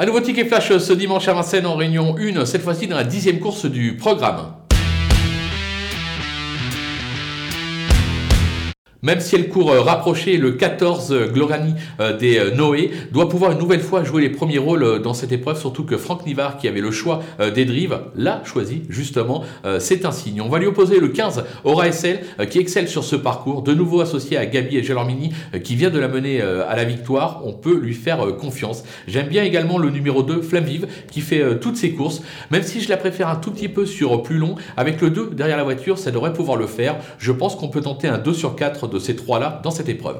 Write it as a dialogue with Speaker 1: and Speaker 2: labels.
Speaker 1: Un nouveau ticket flash ce dimanche à Vincennes en réunion 1, cette fois-ci dans la dixième course du programme. Même si elle court euh, rapproché, le 14 euh, Glorani euh, des Noé doit pouvoir une nouvelle fois jouer les premiers rôles dans cette épreuve, surtout que Franck Nivard, qui avait le choix des drives, l'a choisi justement. C'est un signe. On va lui opposer le 15 Aura SL, qui excelle sur ce parcours, de nouveau associé à Gabi et Gelormini, qui vient de la mener à la victoire. On peut lui faire confiance. J'aime bien également le numéro 2, Flamme Vive, qui fait toutes ses courses, même si je la préfère un tout petit peu sur plus long. Avec le 2 derrière la voiture, ça devrait pouvoir le faire. Je pense qu'on peut tenter un 2 sur 4 de ces trois-là dans cette épreuve.